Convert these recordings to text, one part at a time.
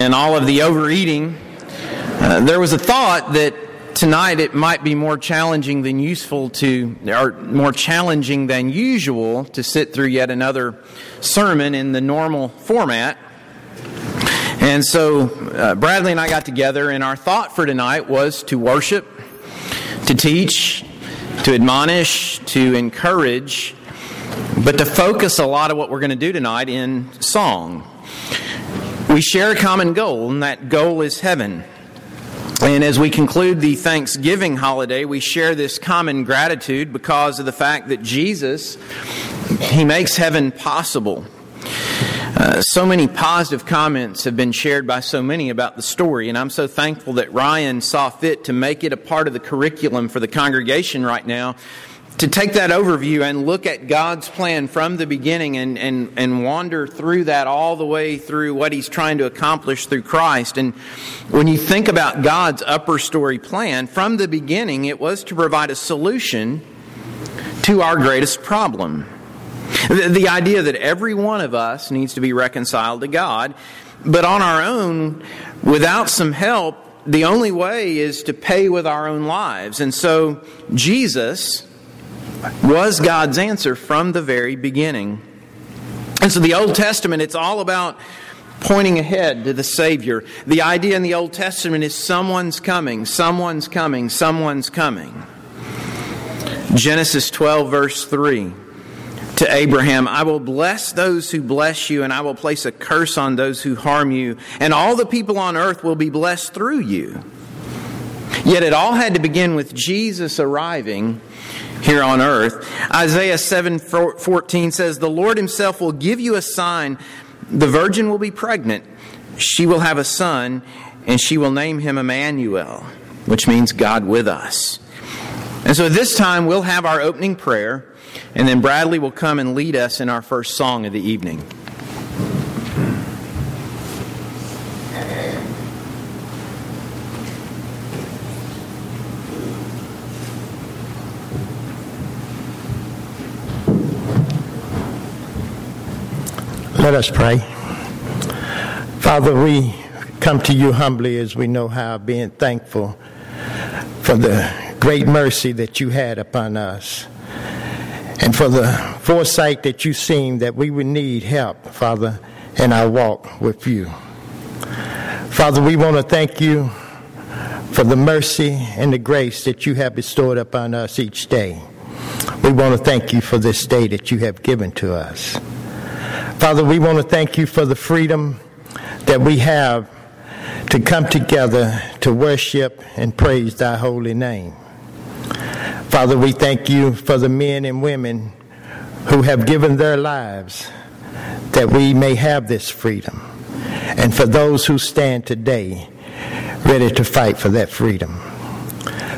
and all of the overeating, uh, there was a thought that tonight it might be more challenging than useful to, or more challenging than usual to sit through yet another sermon in the normal format. And so uh, Bradley and I got together, and our thought for tonight was to worship, to teach, to admonish, to encourage, but to focus a lot of what we're going to do tonight in song. We share a common goal, and that goal is heaven. And as we conclude the Thanksgiving holiday, we share this common gratitude because of the fact that Jesus, He makes heaven possible. Uh, so many positive comments have been shared by so many about the story, and I'm so thankful that Ryan saw fit to make it a part of the curriculum for the congregation right now to take that overview and look at God's plan from the beginning and, and, and wander through that all the way through what He's trying to accomplish through Christ. And when you think about God's upper story plan, from the beginning, it was to provide a solution to our greatest problem. The, the idea that every one of us needs to be reconciled to God, but on our own, without some help, the only way is to pay with our own lives. And so, Jesus, was God's answer from the very beginning. And so the Old Testament, it's all about pointing ahead to the Savior. The idea in the Old Testament is someone's coming, someone's coming, someone's coming. Genesis 12, verse 3 to Abraham, I will bless those who bless you, and I will place a curse on those who harm you, and all the people on earth will be blessed through you. Yet it all had to begin with Jesus arriving here on earth. Isaiah 7 14 says, The Lord Himself will give you a sign. The virgin will be pregnant. She will have a son, and she will name him Emmanuel, which means God with us. And so this time we'll have our opening prayer, and then Bradley will come and lead us in our first song of the evening. Let us pray. Father, we come to you humbly as we know how, being thankful for the great mercy that you had upon us and for the foresight that you seen that we would need help, Father, in our walk with you. Father, we want to thank you for the mercy and the grace that you have bestowed upon us each day. We want to thank you for this day that you have given to us. Father, we want to thank you for the freedom that we have to come together to worship and praise thy holy name. Father, we thank you for the men and women who have given their lives that we may have this freedom, and for those who stand today ready to fight for that freedom.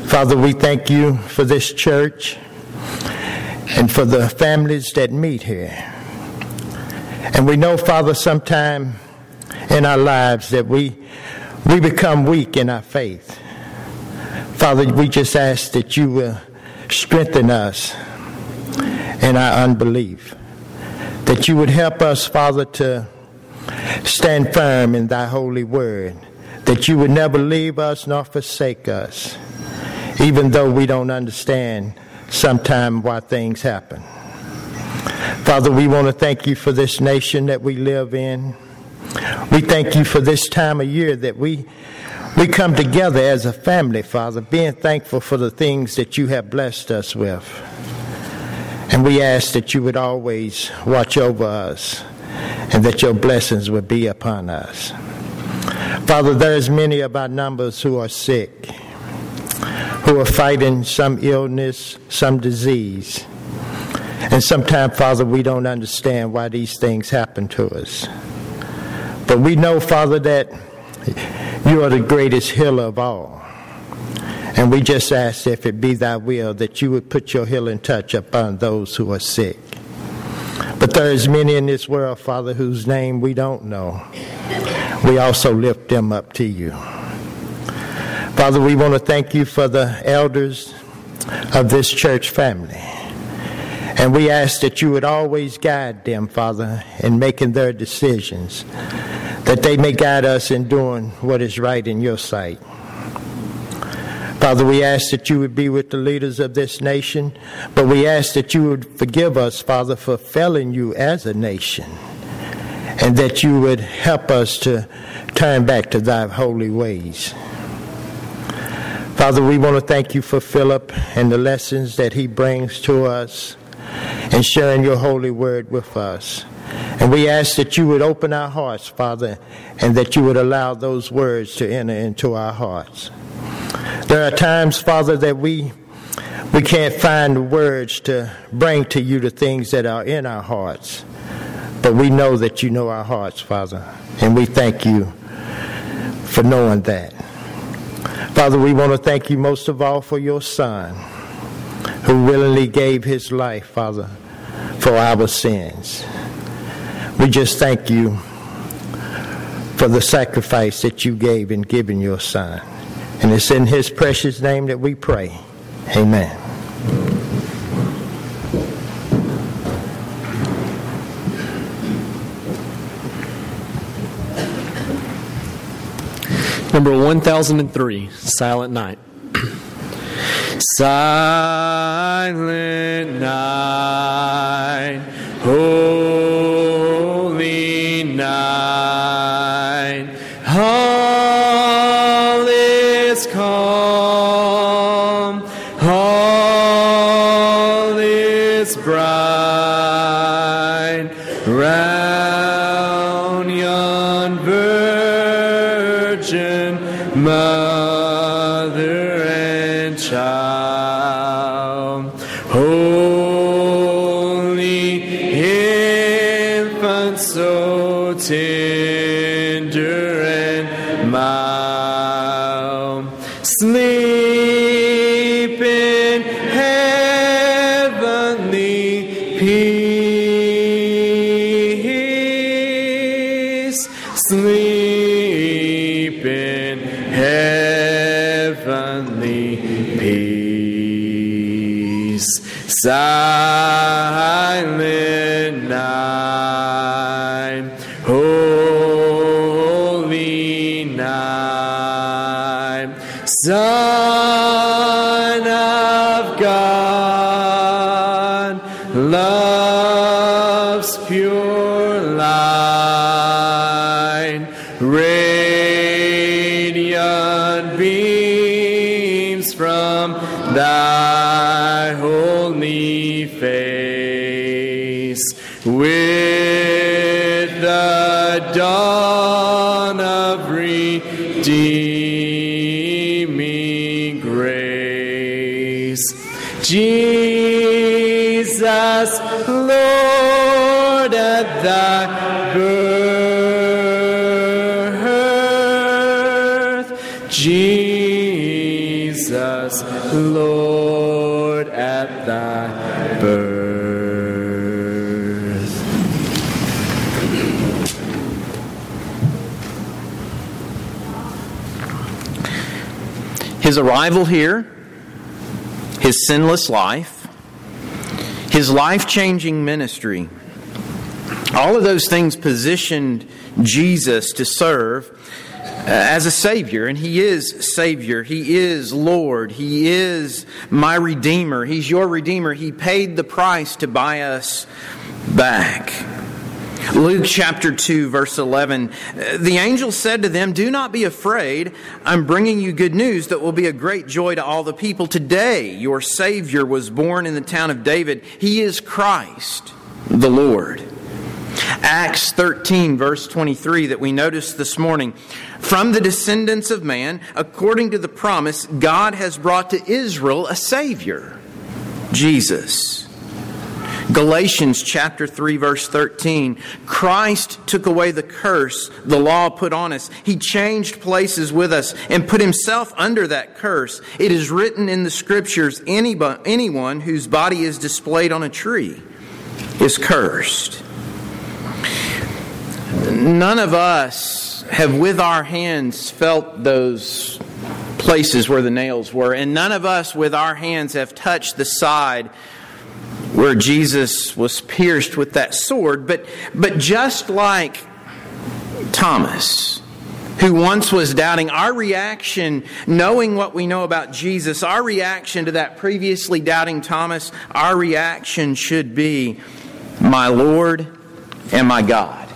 Father, we thank you for this church and for the families that meet here. And we know, Father, sometime in our lives that we, we become weak in our faith. Father, we just ask that you will strengthen us in our unbelief. That you would help us, Father, to stand firm in thy holy word. That you would never leave us nor forsake us, even though we don't understand sometimes why things happen. Father, we want to thank you for this nation that we live in. We thank you for this time of year that we we come together as a family, Father, being thankful for the things that you have blessed us with. And we ask that you would always watch over us and that your blessings would be upon us. Father, there's many of our numbers who are sick, who are fighting some illness, some disease. And sometimes, Father, we don't understand why these things happen to us. But we know, Father, that you are the greatest healer of all. And we just ask, if it be thy will, that you would put your healing touch upon those who are sick. But there is many in this world, Father, whose name we don't know. We also lift them up to you. Father, we want to thank you for the elders of this church family. And we ask that you would always guide them, Father, in making their decisions that they may guide us in doing what is right in your sight. Father, we ask that you would be with the leaders of this nation, but we ask that you would forgive us, Father, for failing you as a nation, and that you would help us to turn back to thy holy ways. Father, we want to thank you for Philip and the lessons that he brings to us and sharing your holy word with us. And we ask that you would open our hearts, Father, and that you would allow those words to enter into our hearts. There are times, Father, that we we can't find words to bring to you the things that are in our hearts. But we know that you know our hearts, Father, and we thank you for knowing that. Father, we want to thank you most of all for your Son, who willingly gave his life, Father, for our sins. We just thank you for the sacrifice that you gave in giving your Son. And it's in his precious name that we pray. Amen. Number 1003, Silent Night. Silent night, holy night, His arrival here, his sinless life, his life changing ministry, all of those things positioned Jesus to serve uh, as a Savior. And He is Savior. He is Lord. He is my Redeemer. He's your Redeemer. He paid the price to buy us back. Luke chapter 2, verse 11. Uh, the angel said to them, Do not be afraid. I'm bringing you good news that will be a great joy to all the people. Today, your Savior was born in the town of David. He is Christ, the Lord. Acts 13, verse 23, that we noticed this morning. From the descendants of man, according to the promise, God has brought to Israel a Savior, Jesus. Galatians chapter 3 verse 13. Christ took away the curse the law put on us. He changed places with us and put himself under that curse. It is written in the scriptures anyone whose body is displayed on a tree is cursed. None of us have with our hands felt those places where the nails were, and none of us with our hands have touched the side where Jesus was pierced with that sword. But, but just like Thomas, who once was doubting, our reaction, knowing what we know about Jesus, our reaction to that previously doubting Thomas, our reaction should be, My Lord and my God.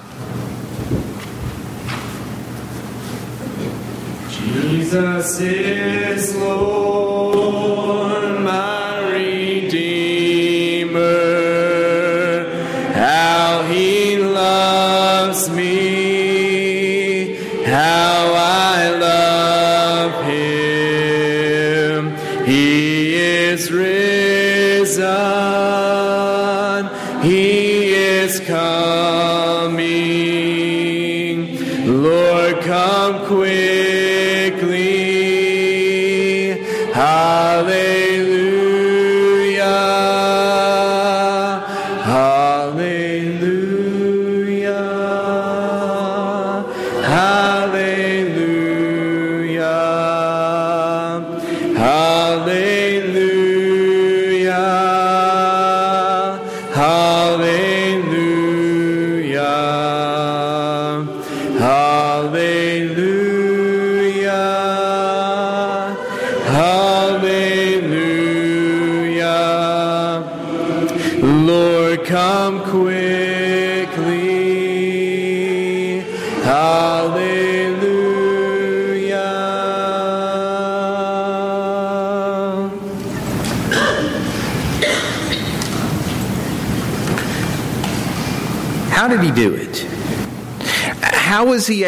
Jesus is Lord, my Hallelujah.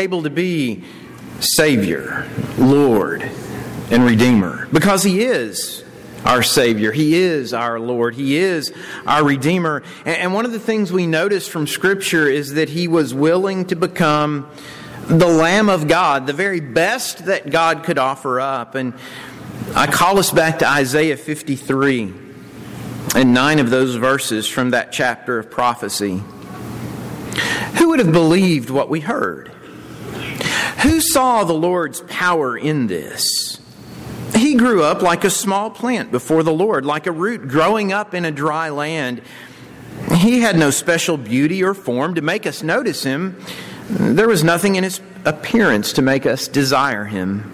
Able to be Savior, Lord, and Redeemer? Because he is our Savior. He is our Lord. He is our Redeemer. And one of the things we notice from Scripture is that he was willing to become the Lamb of God, the very best that God could offer up. And I call us back to Isaiah 53 and nine of those verses from that chapter of prophecy. Who would have believed what we heard? Who saw the Lord's power in this? He grew up like a small plant before the Lord, like a root growing up in a dry land. He had no special beauty or form to make us notice him. There was nothing in his appearance to make us desire him.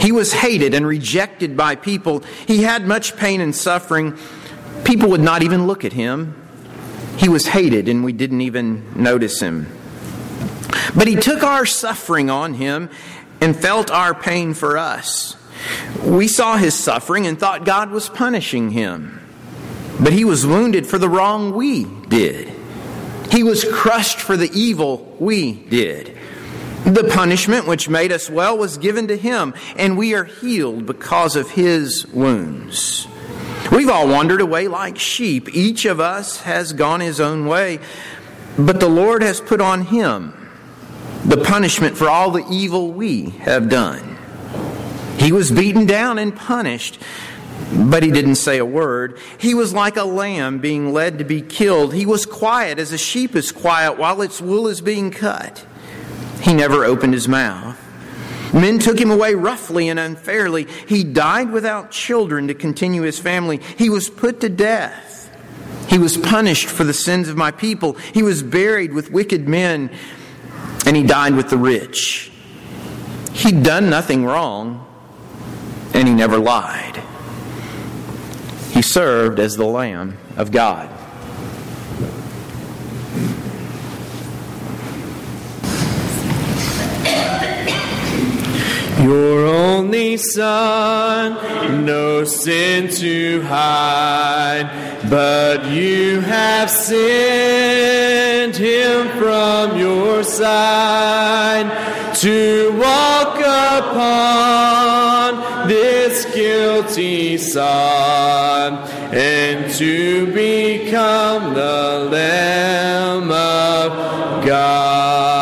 He was hated and rejected by people. He had much pain and suffering. People would not even look at him. He was hated and we didn't even notice him. But he took our suffering on him and felt our pain for us. We saw his suffering and thought God was punishing him. But he was wounded for the wrong we did. He was crushed for the evil we did. The punishment which made us well was given to him, and we are healed because of his wounds. We've all wandered away like sheep. Each of us has gone his own way, but the Lord has put on him the punishment for all the evil we have done. He was beaten down and punished, but he didn't say a word. He was like a lamb being led to be killed. He was quiet as a sheep is quiet while its wool is being cut. He never opened his mouth. Men took him away roughly and unfairly. He died without children to continue his family. He was put to death. He was punished for the sins of my people. He was buried with wicked men, and he died with the rich. He'd done nothing wrong, and he never lied. He served as the Lamb of God. Your only son, no sin to hide, but you have sent him from your side to walk upon this guilty son and to become the Lamb of God.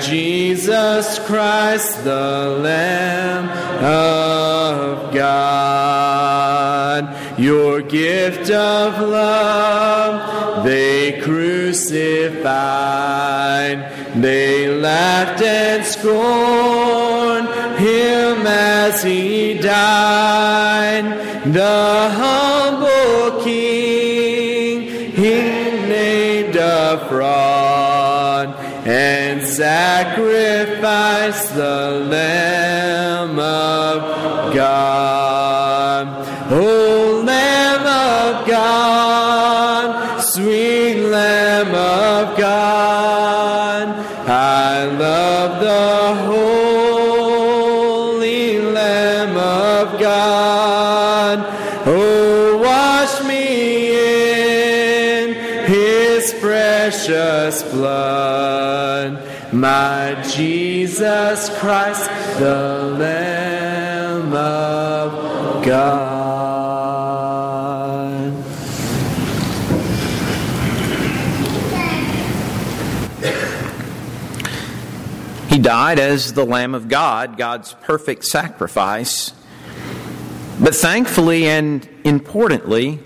Jesus Christ, the Lamb of God. your gift of love they crucified. They laughed and scorned him as he died. The humble king, and sacrificed the Lamb of God. Jesus Christ, the Lamb of God. He died as the Lamb of God, God's perfect sacrifice. But thankfully and importantly,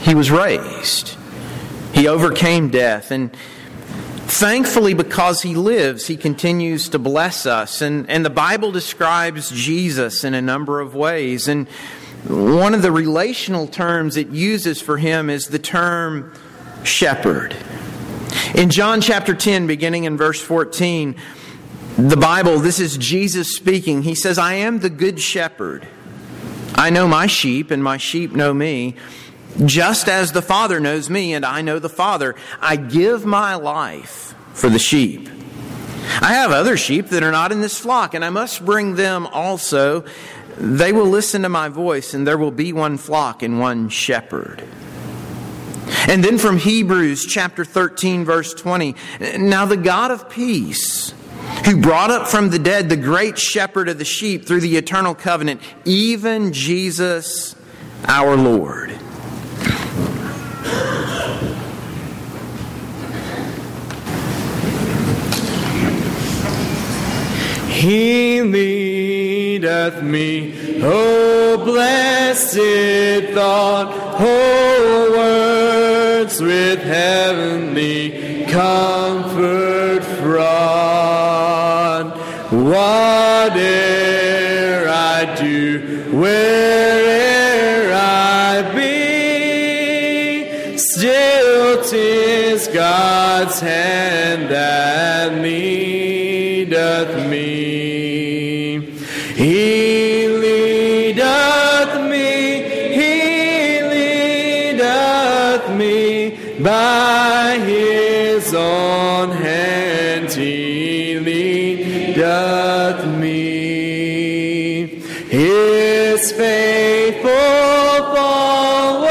he was raised. He overcame death. And thankfully, because he lives, he continues to bless us. And, and the Bible describes Jesus in a number of ways. And one of the relational terms it uses for him is the term shepherd. In John chapter 10, beginning in verse 14, the Bible, this is Jesus speaking. He says, I am the good shepherd. I know my sheep, and my sheep know me. Just as the Father knows me, and I know the Father, I give my life for the sheep. I have other sheep that are not in this flock, and I must bring them also. They will listen to my voice, and there will be one flock and one shepherd. And then from Hebrews chapter 13, verse 20 Now the God of peace, who brought up from the dead the great shepherd of the sheep through the eternal covenant, even Jesus our Lord. He leadeth me, O blessed thought, O words with heavenly comfort fraught. Whate'er I do, where'er I be, still 'tis God's hand that leadeth by His own hand. He leadeth me, His faithful follower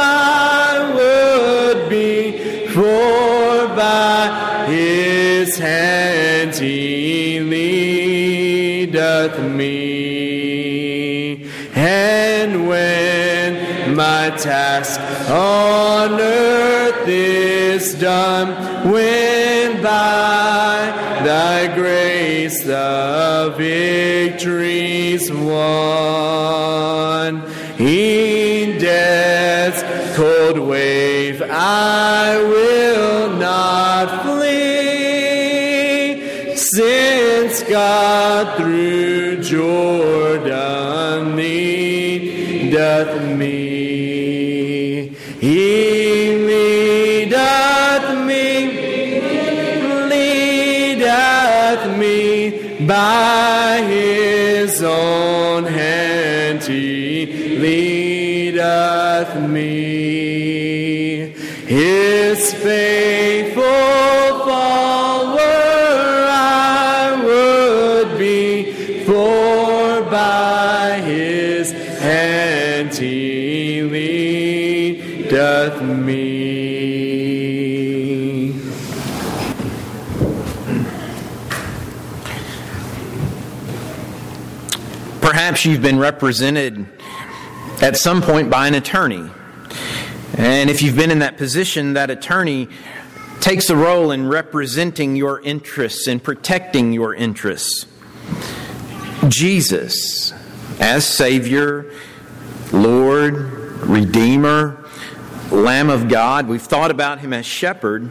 I would be, for by His hand He leadeth me. And when my task. On earth is done, when by thy grace the victory's won, in death's cold wave I will me, his faithful follower I would be, for by his hand he leadeth me. Perhaps you've been represented at some point by an attorney. And if you've been in that position, that attorney takes a role in representing your interests and protecting your interests. Jesus, as Savior, Lord, Redeemer, Lamb of God. We've thought about him as shepherd.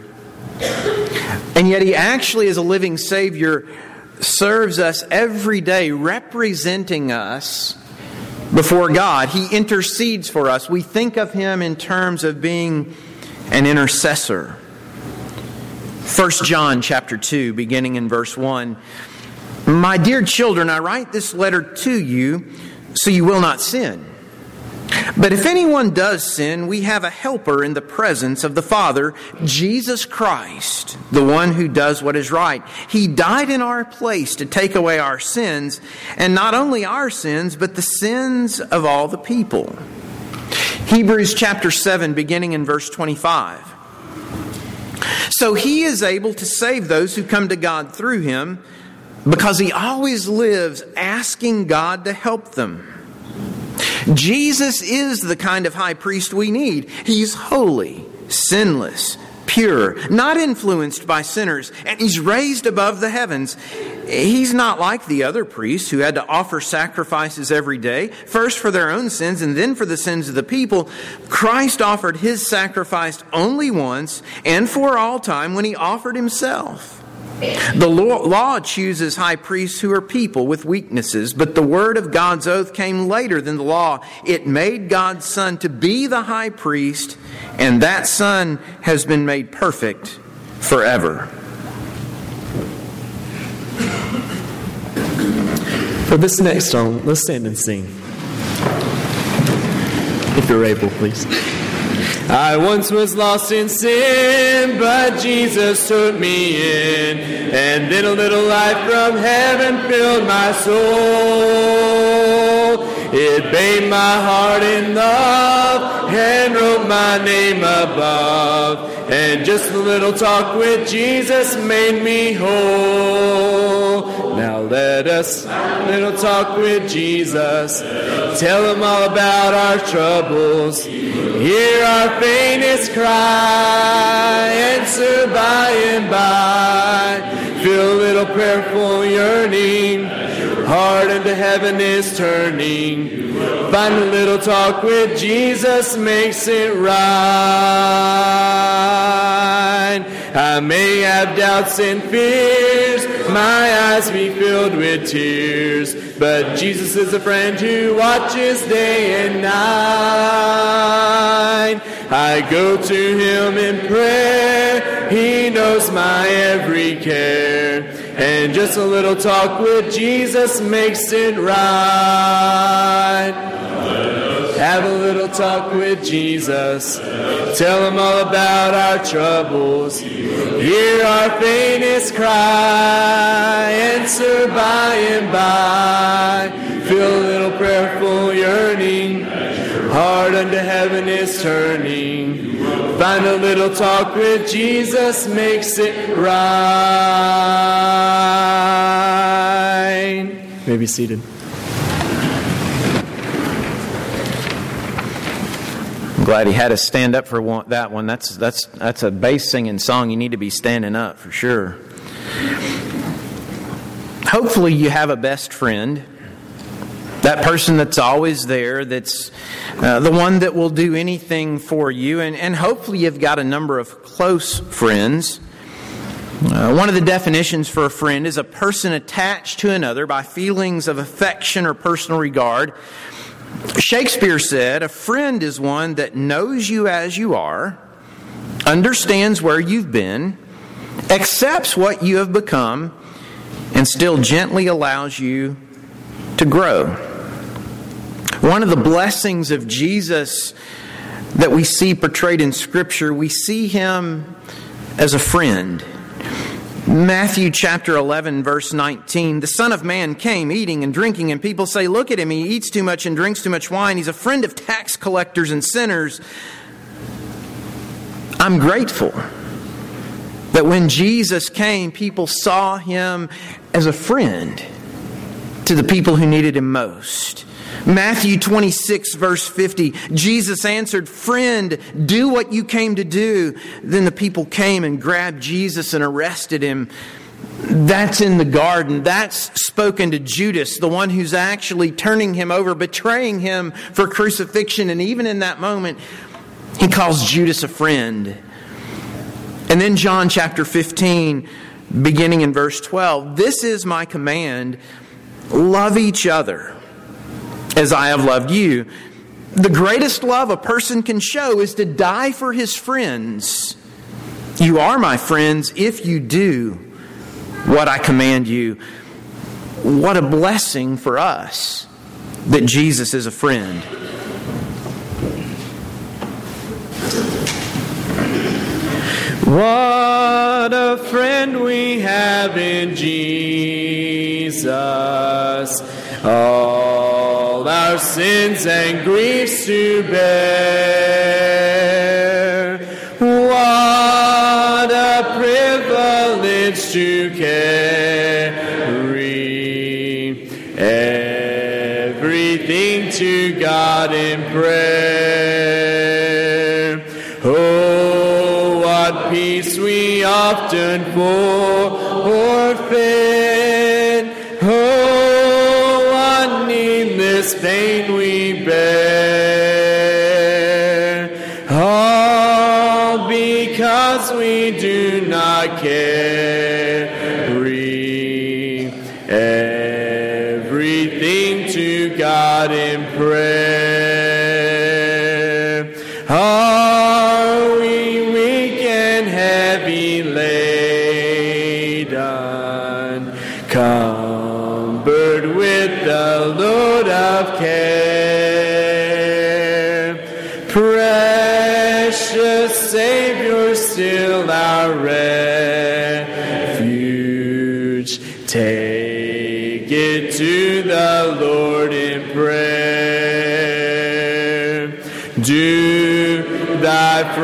And yet, he actually, as a living Savior, serves us every day, representing us before God. He intercedes for us. We think of him in terms of being an intercessor. 1 John chapter 2 beginning in verse 1 My dear children I write this letter to you so you will not sin but if anyone does sin, we have a helper in the presence of the Father, Jesus Christ, the one who does what is right. He died in our place to take away our sins, and not only our sins, but the sins of all the people. Hebrews chapter 7, beginning in verse 25. So he is able to save those who come to God through him because he always lives asking God to help them. Jesus is the kind of high priest we need. He's holy, sinless, pure, not influenced by sinners, and he's raised above the heavens. He's not like the other priests who had to offer sacrifices every day, first for their own sins and then for the sins of the people. Christ offered his sacrifice only once and for all time when he offered himself. The law chooses high priests who are people with weaknesses, but the word of God's oath came later than the law. It made God's Son to be the high priest, and that Son has been made perfect forever. For this next song, let's stand and sing. If you're able, please. I once was lost in sin, but Jesus took me in, and then a little light from heaven filled my soul. It bathed my heart in love and wrote my name above, and just a little talk with Jesus made me whole. Now let us little talk with Jesus, tell him all about our troubles. Hear our faintest cry, answer by and by. Feel a little prayerful yearning, heart into heaven is turning. Find a little talk with Jesus makes it right. I may have doubts and fears, my eyes be filled with tears, but Jesus is a friend who watches day and night. I go to him in prayer, he knows my every care, and just a little talk with Jesus makes it right. Have a little talk with Jesus. Tell him all about our troubles. Hear our faintest cry. Answer by and by. Feel a little prayerful yearning. Heart unto heaven is turning. Find a little talk with Jesus makes it right. You may be seated. glad he had us stand up for one, that one. That's, that's, that's a bass singing song. You need to be standing up for sure. Hopefully, you have a best friend. That person that's always there, that's uh, the one that will do anything for you. And, and hopefully, you've got a number of close friends. Uh, one of the definitions for a friend is a person attached to another by feelings of affection or personal regard Shakespeare said, A friend is one that knows you as you are, understands where you've been, accepts what you have become, and still gently allows you to grow. One of the blessings of Jesus that we see portrayed in Scripture, we see him as a friend. Matthew chapter 11, verse 19. The Son of Man came eating and drinking, and people say, Look at him, he eats too much and drinks too much wine. He's a friend of tax collectors and sinners. I'm grateful that when Jesus came, people saw him as a friend to the people who needed him most. Matthew 26, verse 50, Jesus answered, Friend, do what you came to do. Then the people came and grabbed Jesus and arrested him. That's in the garden. That's spoken to Judas, the one who's actually turning him over, betraying him for crucifixion. And even in that moment, he calls Judas a friend. And then John chapter 15, beginning in verse 12 This is my command love each other as I have loved you. The greatest love a person can show is to die for his friends. You are my friends if you do what I command you. What a blessing for us that Jesus is a friend. What a friend we have in Jesus. All our sins and griefs to bear. What a privilege to carry everything to God in prayer. Oh, what peace we often forfeit. Pain we bear. All because we do not carry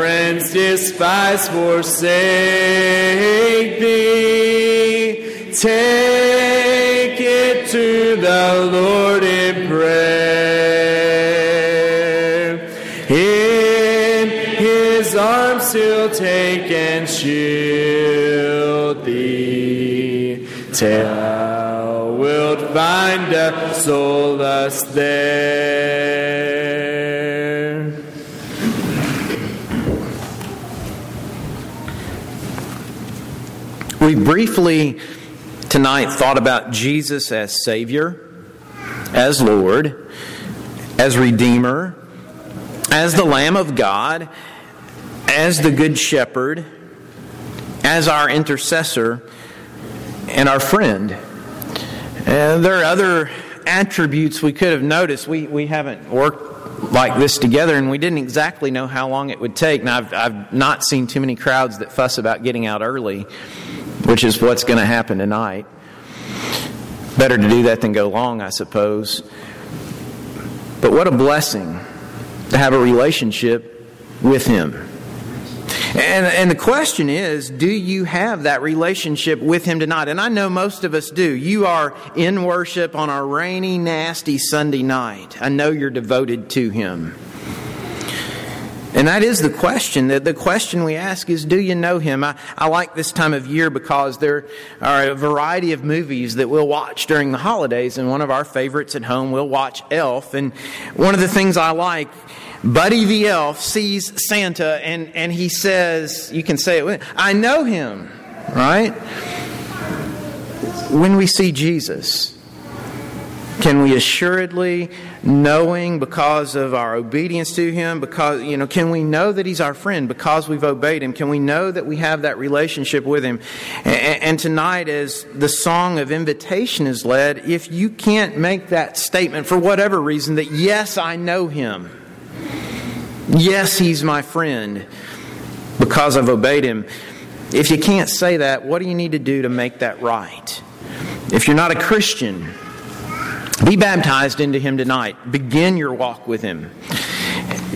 friends despise, forsake thee? Take it to the Lord in prayer. In his arms he'll take and shield thee. Till wilt find a solace there. We briefly tonight thought about Jesus as Savior, as Lord, as Redeemer, as the Lamb of God, as the Good Shepherd, as our intercessor, and our friend. And there are other attributes we could have noticed. We, we haven't worked like this together, and we didn't exactly know how long it would take. Now, I've, I've not seen too many crowds that fuss about getting out early, which is what's going to happen tonight. Better to do that than go long, I suppose. But what a blessing to have a relationship with Him. And, and the question is, do you have that relationship with Him tonight? And I know most of us do. You are in worship on a rainy, nasty Sunday night. I know you're devoted to Him. And that is the question. The, question we ask is, do you know Him? I, I like this time of year because there are a variety of movies that we'll watch during the holidays. And one of our favorites at home, we'll watch Elf. And one of the things I like Buddy the elf sees Santa and, and he says, you can say it with I know him, right? When we see Jesus, can we assuredly, knowing because of our obedience to him, because, you know, can we know that he's our friend because we've obeyed him? Can we know that we have that relationship with him? And, and tonight, as the song of invitation is led, if you can't make that statement for whatever reason that, yes, I know him, Yes, he's my friend because I've obeyed him. If you can't say that, what do you need to do to make that right? If you're not a Christian, be baptized into him tonight. Begin your walk with him.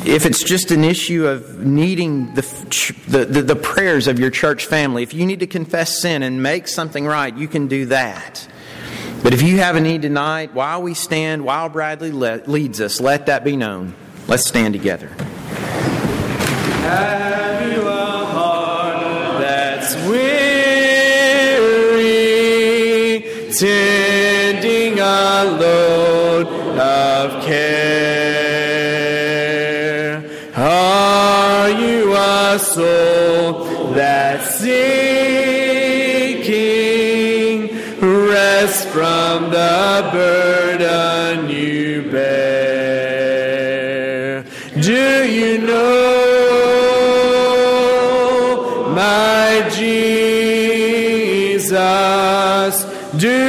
If it's just an issue of needing the, the, the, the prayers of your church family, if you need to confess sin and make something right, you can do that. But if you have a need tonight, while we stand, while Bradley le- leads us, let that be known. Let's stand together. Have you a heart that's weary? Seeking rest from the burden you bear. Do you know my Jesus? Do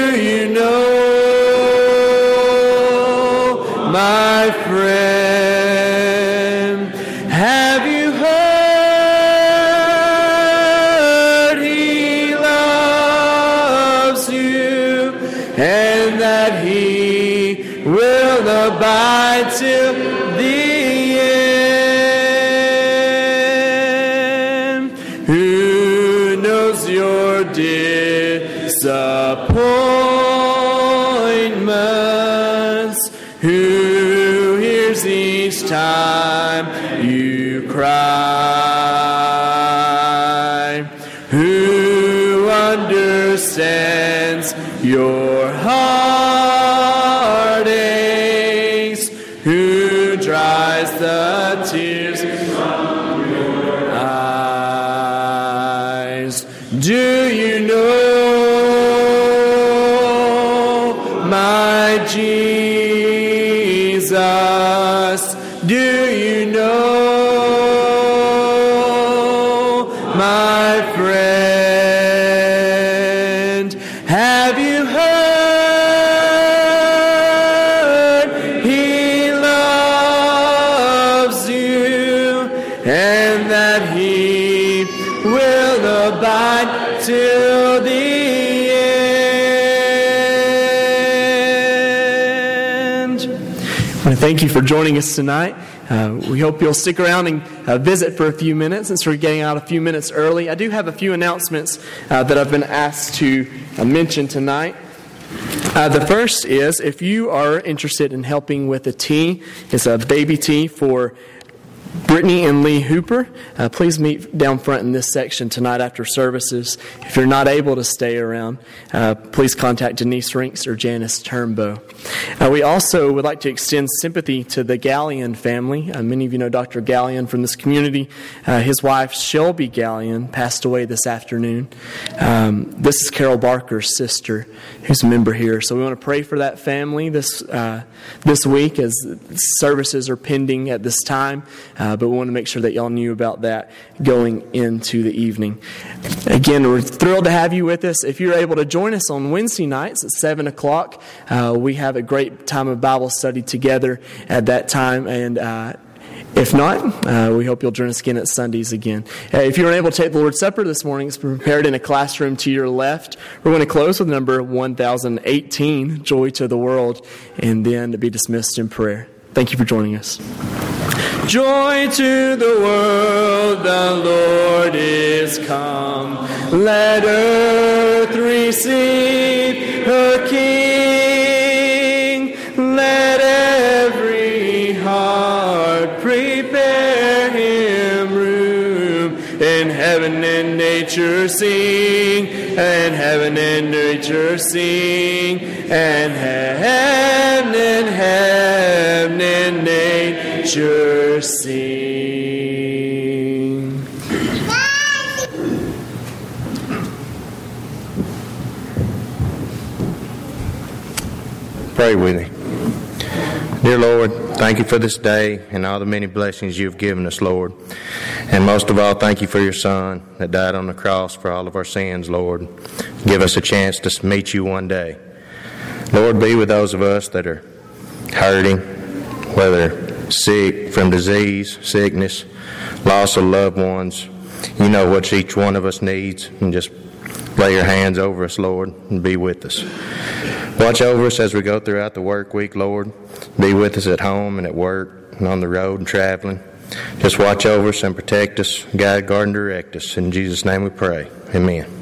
my thank you for joining us tonight. Uh, we hope you'll stick around and uh, visit for a few minutes since we're getting out a few minutes early. I do have a few announcements uh, that I've been asked to uh, mention tonight. Uh, the first is if you are interested in helping with a tea, it's a baby tea for Brittany and Lee Hooper, uh, please meet down front in this section tonight after services. If you're not able to stay around, uh, please contact Denise Rinks or Janice Turnbow. Uh, we also would like to extend sympathy to the Gallion family. Uh, many of you know Dr. Gallion from this community. Uh, his wife, Shelby Gallion, passed away this afternoon. Um, this is Carol Barker's sister, who's a member here. So we want to pray for that family this, uh, this week as services are pending at this time. Uh, but we want to make sure that y'all knew about that going into the evening. Again, we're thrilled to have you with us. If you're able to join us on Wednesday nights at 7 o'clock, uh, we have a great time of Bible study together at that time. And uh, if not, uh, we hope you'll join us again at Sundays again. Uh, if you're unable to take the Lord's Supper this morning, it's prepared in a classroom to your left. We're going to close with number 1018, Joy to the World, and then be dismissed in prayer. Thank you for joining us. Joy to the world, the Lord is come. Let earth receive her King. In heaven and nature sing, and heaven and nature sing, and heaven and heaven and nature sing. Pray with me. Dear Lord, thank you for this day and all the many blessings you've given us, Lord. And most of all, thank you for your Son that died on the cross for all of our sins, Lord. Give us a chance to meet you one day. Lord, be with those of us that are hurting, whether sick from disease, sickness, loss of loved ones. You know what each one of us needs, and just lay your hands over us, Lord, and be with us. Watch over us as we go throughout the work week, Lord. Be with us at home and at work and on the road and traveling. Just watch over us and protect us, guide, guard, and direct us. In Jesus' name we pray. Amen.